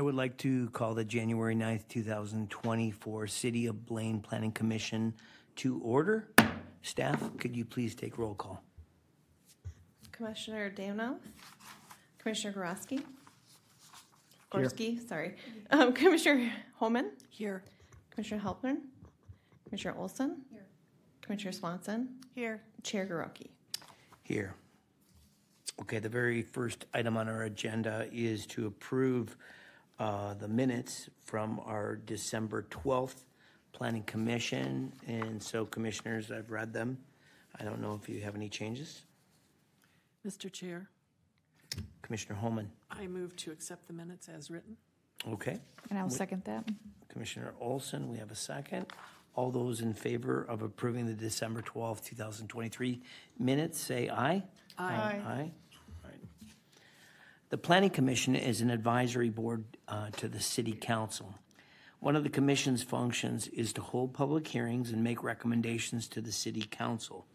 I would like to call the January 9th, 2024 City of Blaine Planning Commission to order. Staff, could you please take roll call? Commissioner Dano, Commissioner Gorosky, Gorski, sorry, um, Commissioner Holman, Here. Commissioner Helpner, Commissioner Olson, Here. Commissioner Swanson, Here. Chair Garoki. Here. Okay, the very first item on our agenda is to approve uh, the minutes from our December 12th Planning Commission. And so commissioners, I've read them. I don't know if you have any changes. Mr. Chair, Commissioner Holman, I move to accept the minutes as written. okay. And I'll second that. Commissioner Olson, we have a second. All those in favor of approving the December 12th, 2023 minutes, say aye. Aye. Aye. The Planning Commission is an advisory board uh, to the City Council. One of the commission's functions is to hold public hearings and make recommendations to the City Council.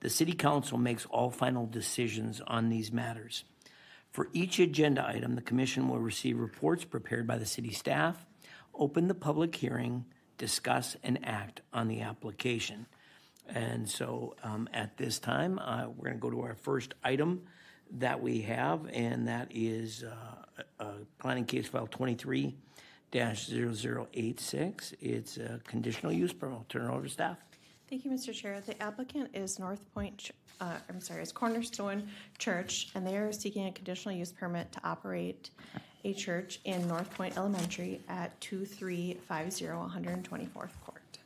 The City Council makes all final decisions on these matters. For each agenda item, the commission will receive reports prepared by the city staff, open the public hearing, discuss and act on the application. And so um, at this time, uh, we're going to go to our first item that we have, and that is uh, uh, Planning Case File 23 0086. It's a conditional use permit. I'll turn it over to staff. Thank you, Mr. Chair. The applicant is North Point, uh, I'm sorry, is Cornerstone Church, and they are seeking a conditional use permit to operate a church in North Point Elementary at 2350 124th Court.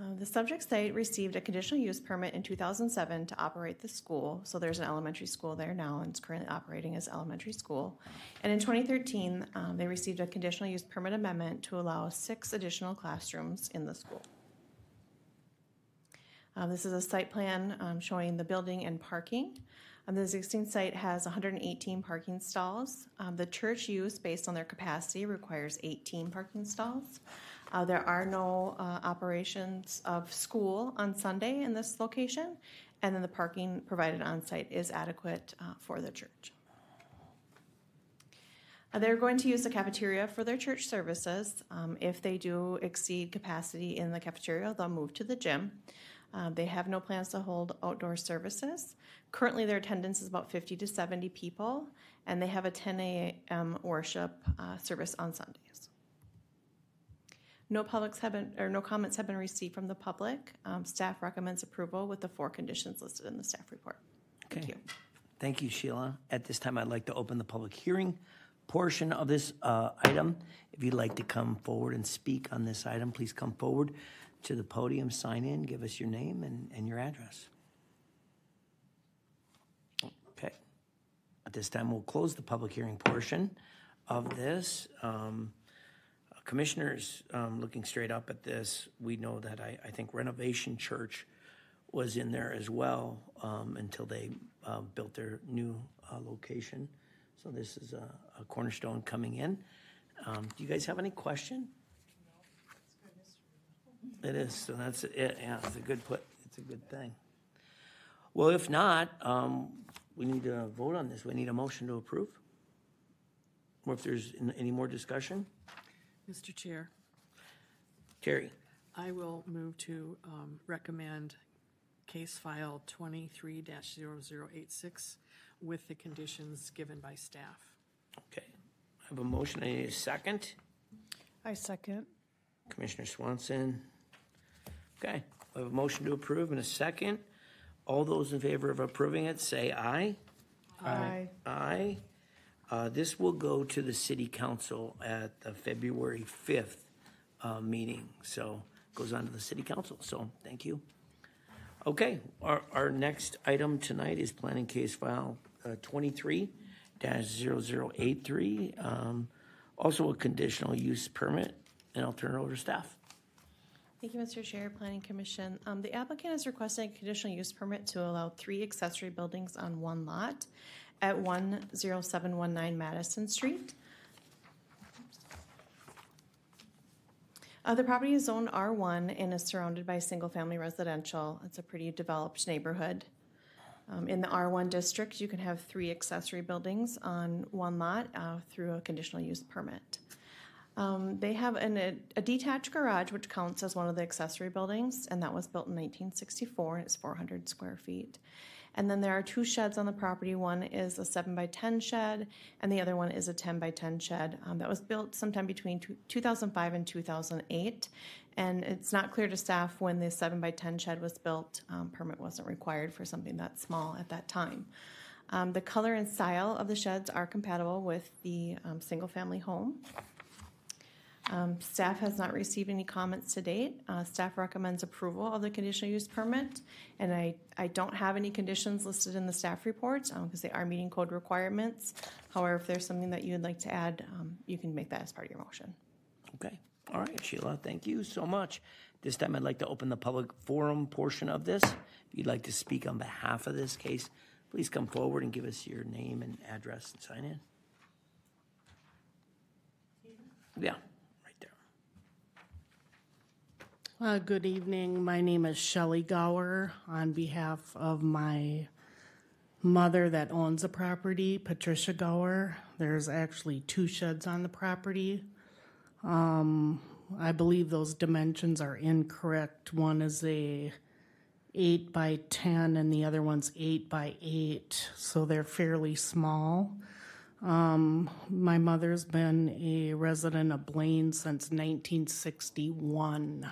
Uh, The subject site received a conditional use permit in 2007 to operate the school. So there's an elementary school there now, and it's currently operating as elementary school. And in 2013, um, they received a conditional use permit amendment to allow six additional classrooms in the school. Um, This is a site plan um, showing the building and parking. Um, The existing site has 118 parking stalls. Um, The church use, based on their capacity, requires 18 parking stalls. Uh, There are no uh, operations of school on Sunday in this location, and then the parking provided on site is adequate uh, for the church. Uh, They're going to use the cafeteria for their church services. Um, If they do exceed capacity in the cafeteria, they'll move to the gym. Uh, They have no plans to hold outdoor services. Currently, their attendance is about 50 to 70 people, and they have a 10 a.m. worship uh, service on Sundays. No publics have been, or no comments have been received from the public. Um, Staff recommends approval with the four conditions listed in the staff report. Thank Okay. you. Thank you, Sheila. At this time, I'd like to open the public hearing portion of this uh, item. If you'd like to come forward and speak on this item, please come forward to the podium, sign in, give us your name and, and your address. Okay. At this time, we'll close the public hearing portion of this. Um, Commissioners, um, looking straight up at this, we know that I, I think Renovation Church was in there as well um, until they uh, built their new uh, location. So this is a, a cornerstone coming in. Um, do you guys have any question? It is. So that's it. Yeah, it's a good put. It's a good thing. Well, if not, um, we need to vote on this. We need a motion to approve. Or if there's any more discussion, Mr. Chair, Terry. I will move to um, recommend case file 23-0086 with the conditions given by staff. Okay. I have a motion. I need a second. I second. Commissioner Swanson. Okay, we have a motion to approve and a second. All those in favor of approving it, say aye. Aye. Aye. Uh, This will go to the city council at the February 5th uh, meeting, so goes on to the city council, so thank you. Okay, our, our next item tonight is planning case file uh, 23-0083, um, also a conditional use permit, and I'll turn it over to staff. Thank you, Mr. Chair, Planning Commission. Um, the applicant is requesting a conditional use permit to allow three accessory buildings on one lot at one zero seven one nine Madison Street. Uh, the property is zoned R one and is surrounded by single-family residential. It's a pretty developed neighborhood. Um, in the R1 district, you can have three accessory buildings on one lot uh, through a conditional use permit. Um, they have an, a, a detached garage, which counts as one of the accessory buildings, and that was built in 1964, and it's 400 square feet. And then there are two sheds on the property. One is a 7 by 10 shed, and the other one is a 10 by 10 shed um, that was built sometime between two, 2005 and 2008. And it's not clear to staff when the 7 by 10 shed was built. Um, permit wasn't required for something that small at that time. Um, the color and style of the sheds are compatible with the um, single family home. Um, Staff has not received any comments to date. Uh, Staff recommends approval of the conditional use permit, and I, I don't have any conditions listed in the staff report because they are meeting code requirements. However, if there's something that you would like to add, um, you can make that as part of your motion. Okay, all right, Sheila, thank you so much. This time I'd like to open the public forum portion of this. If you'd like to speak on behalf of this case, please come forward and give us your name and address and sign in. Yeah, right there. Uh, good evening. My name is Shelley Gower on behalf of my mother that owns the property, Patricia Gower. There's actually two sheds on the property. Um, I believe those dimensions are incorrect. One is a eight by ten and the other one's eight by eight, so they're fairly small. Um, my mother's been a resident of Blaine since 1961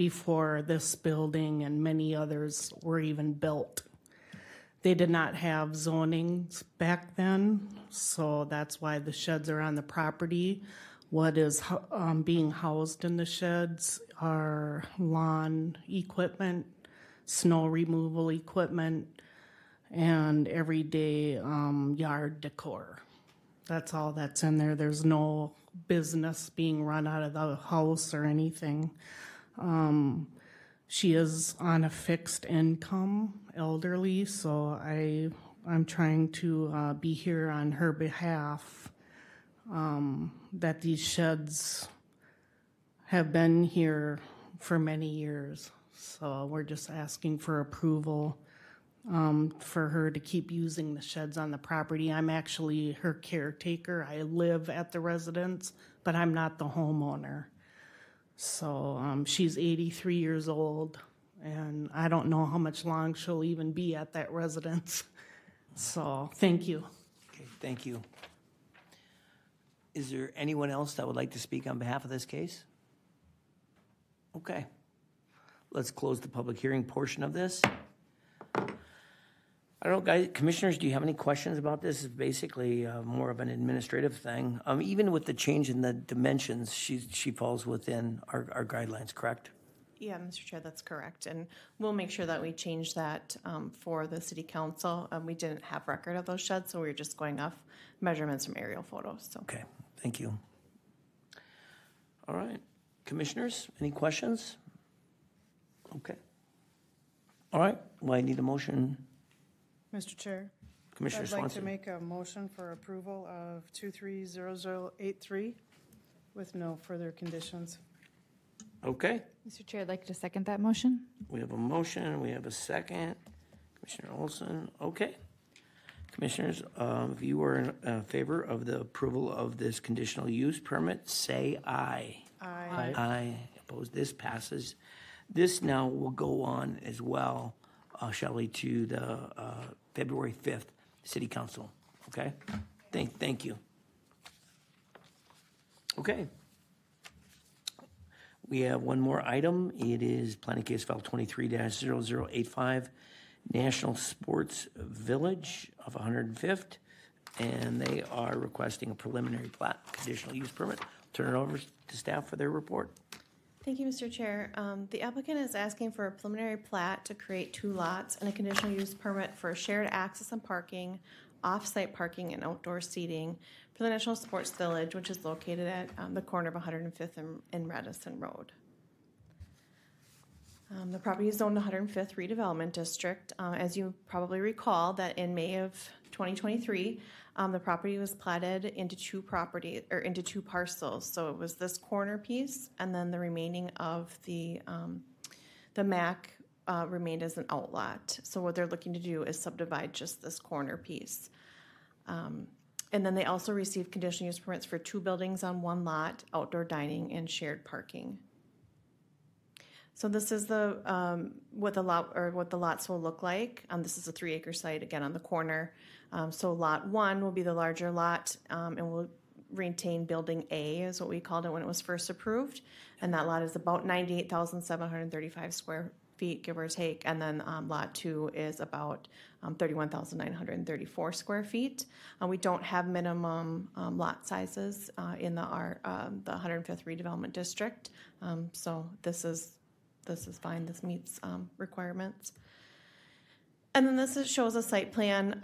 before this building and many others were even built. They did not have zonings back then, so that's why the sheds are on the property. What is um, being housed in the sheds are lawn equipment, snow removal equipment, and everyday um, yard decor. That's all that's in there. There's no business being run out of the house or anything. Um, she is on a fixed income, elderly, so I I'm trying to uh, be here on her behalf. Um, that these sheds have been here for many years, so we're just asking for approval um, for her to keep using the sheds on the property. I'm actually her caretaker. I live at the residence, but I'm not the homeowner. So um, she's 83 years old, and I don't know how much long she'll even be at that residence. So thank you. Okay, thank you. Is there anyone else that would like to speak on behalf of this case? Okay. Let's close the public hearing portion of this. I don't know, guys, commissioners, do you have any questions about this? It's basically uh, more of an administrative thing. Um, Even with the change in the dimensions, she, she falls within our, our guidelines, correct? Yeah, Mr. Chair, that's correct. And we'll make sure that we change that um, for the city council. Um, We didn't have record of those sheds, so we were just going off measurements from aerial photos, so. Okay, thank you. All right, commissioners, any questions? Okay. All right, well, I need a motion. Mr. Chair, Commissioner I'd like to make a motion for approval of 230083 with no further conditions. Okay, Mr. Chair, I'd like to second that motion. we have a motion, we have a second. Commissioner Olson, okay. Commissioners, um, if you are in uh, favor of the approval of this conditional use permit, say aye. Aye. Aye, opposed, this passes. This now will go on as well, uh, Shelley, to the uh, February 5th City Council, okay? Thank, thank you. Okay. We have one more item. It is Planning Case File 23-0085, National Sports Village of 105th, and they are requesting a preliminary plat, conditional use permit. Turn it over to staff for their report. Thank you, Mr. Chair. Um, The applicant is asking for a preliminary plat to create two lots and a conditional use permit for shared access and parking, off-site parking, and outdoor seating for the National Sports Village, which is located at um, the corner of 105th and- and Radisson Road. Um, The property is zoned 105th redevelopment district. Uh, As you probably recall, that in May of 2023, um, the property was platted into two property, or into two parcels. So it was this corner piece and then the remaining of the, um, the MAC uh, remained as an outlot. So what they're looking to do is subdivide just this corner piece. Um, And then they also received conditional use permits for two buildings on one lot, outdoor dining and shared parking. So this is the, um, what the lot, or what the lots will look like. Um, this is a three acre site, again, on the corner. Um, so lot one will be the larger lot, um, and will retain building A is what we called it when it was first approved. And that lot is about ninety-eight thousand seven hundred thirty-five square feet, give or take. And then, um, lot two is about, um, thirty-one thousand nine hundred and thirty-four square feet. Uh, we don't have minimum, um, lot sizes, uh, in the, our, um, the hundred and fifth redevelopment district. Um, so this is, this is fine, this meets, um, requirements. And then this is, shows a site plan.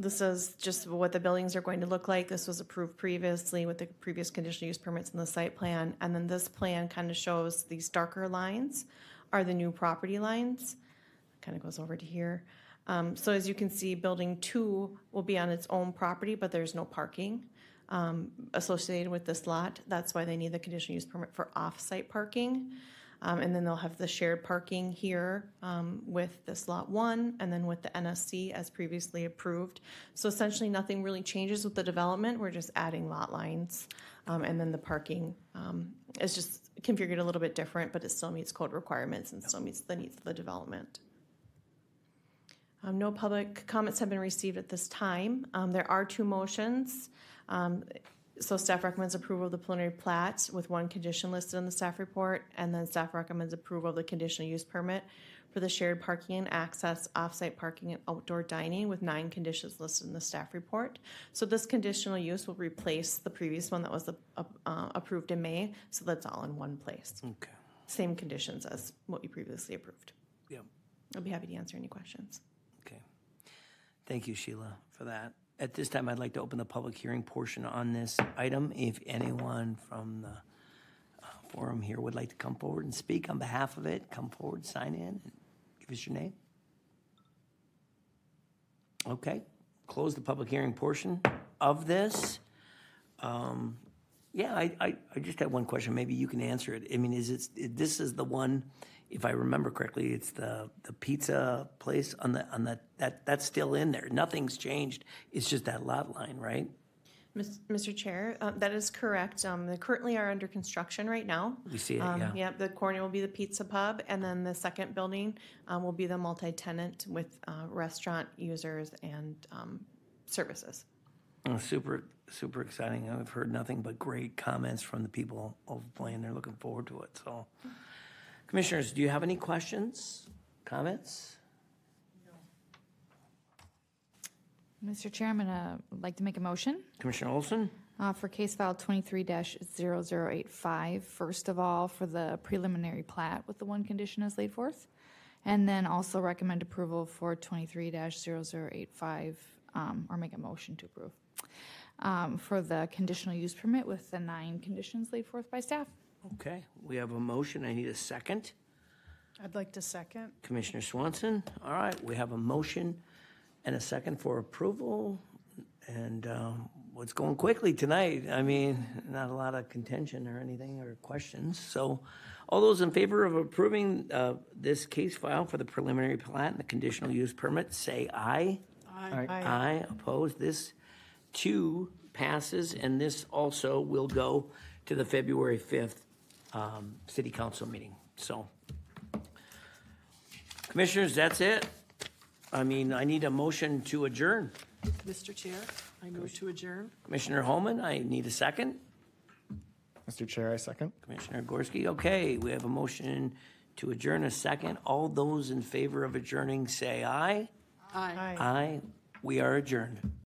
This is just what the buildings are going to look like. This was approved previously with the previous conditional use permits and the site plan. And then this plan kind of shows these darker lines are the new property lines. Kind of goes over to here. Um, so as you can see, building two will be on its own property, but there's no parking um, associated with this lot. That's why they need the conditional use permit for off-site parking. Um, and then they'll have the shared parking here um, with this lot one and then with the NSC as previously approved. So essentially, nothing really changes with the development. We're just adding lot lines. Um, and then the parking um, is just configured a little bit different, but it still meets code requirements and still meets the needs of the development. Um, no public comments have been received at this time. Um, there are two motions. Um, so staff recommends approval of the preliminary plat with one condition listed in the staff report, and then staff recommends approval of the conditional use permit for the shared parking and access, off-site parking, and outdoor dining with nine conditions listed in the staff report. So this conditional use will replace the previous one that was uh, uh, approved in May, so that's all in one place. Okay. Same conditions as what you previously approved. Yep. I'll be happy to answer any questions. Okay. Thank you, Sheila, for that. At this time, I'd like to open the public hearing portion on this item. If anyone from the uh, forum here would like to come forward and speak on behalf of it, come forward, sign in, and give us your name. Okay, close the public hearing portion of this. Um, Yeah, I, I, I just have one question. Maybe you can answer it. I mean, is it, this is the one, if I remember correctly, it's the, the pizza place on the, on the, that, that's still in there. Nothing's changed. It's just that lot line, right? Mr. Chair, uh, that is correct. Um, They currently are under construction right now. We see it, Um, yeah. Yep, the corner will be the pizza pub, and then the second building um, will be the multi-tenant with uh, restaurant users and um, services. Oh, Super, super exciting. I've heard nothing but great comments from the people of Blaine. They're looking forward to it, so. Commissioners, do you have any questions, comments? Mr. Chair, I'd like to make a motion Commissioner Olson? uh, for case file twenty-three 85 First of all, for the preliminary plat with the one condition as laid forth. And then also recommend approval for twenty-three 85 um, or make a motion to approve. Um, for the conditional use permit with the nine conditions laid forth by staff. Okay, we have a motion. I need a second. I'd like to second. Commissioner Swanson, all right, we have a motion and a second for approval. And um, what's going quickly tonight? I mean, not a lot of contention or anything or questions. So all those in favor of approving uh, this case file for the preliminary plat and the conditional use permit, say aye. Aye. Aye, opposed. This too passes, and this also will go to the February 5th um, city council meeting. So Commissioners, that's it. I mean, I need a motion to adjourn. Mr. Chair, I move to adjourn. Commissioner Holman, I need a second. Mr. Chair, I second. Commissioner Gorski, okay, we have a motion to adjourn a second. All those in favor of adjourning say aye. Aye. Aye. Aye, we are adjourned.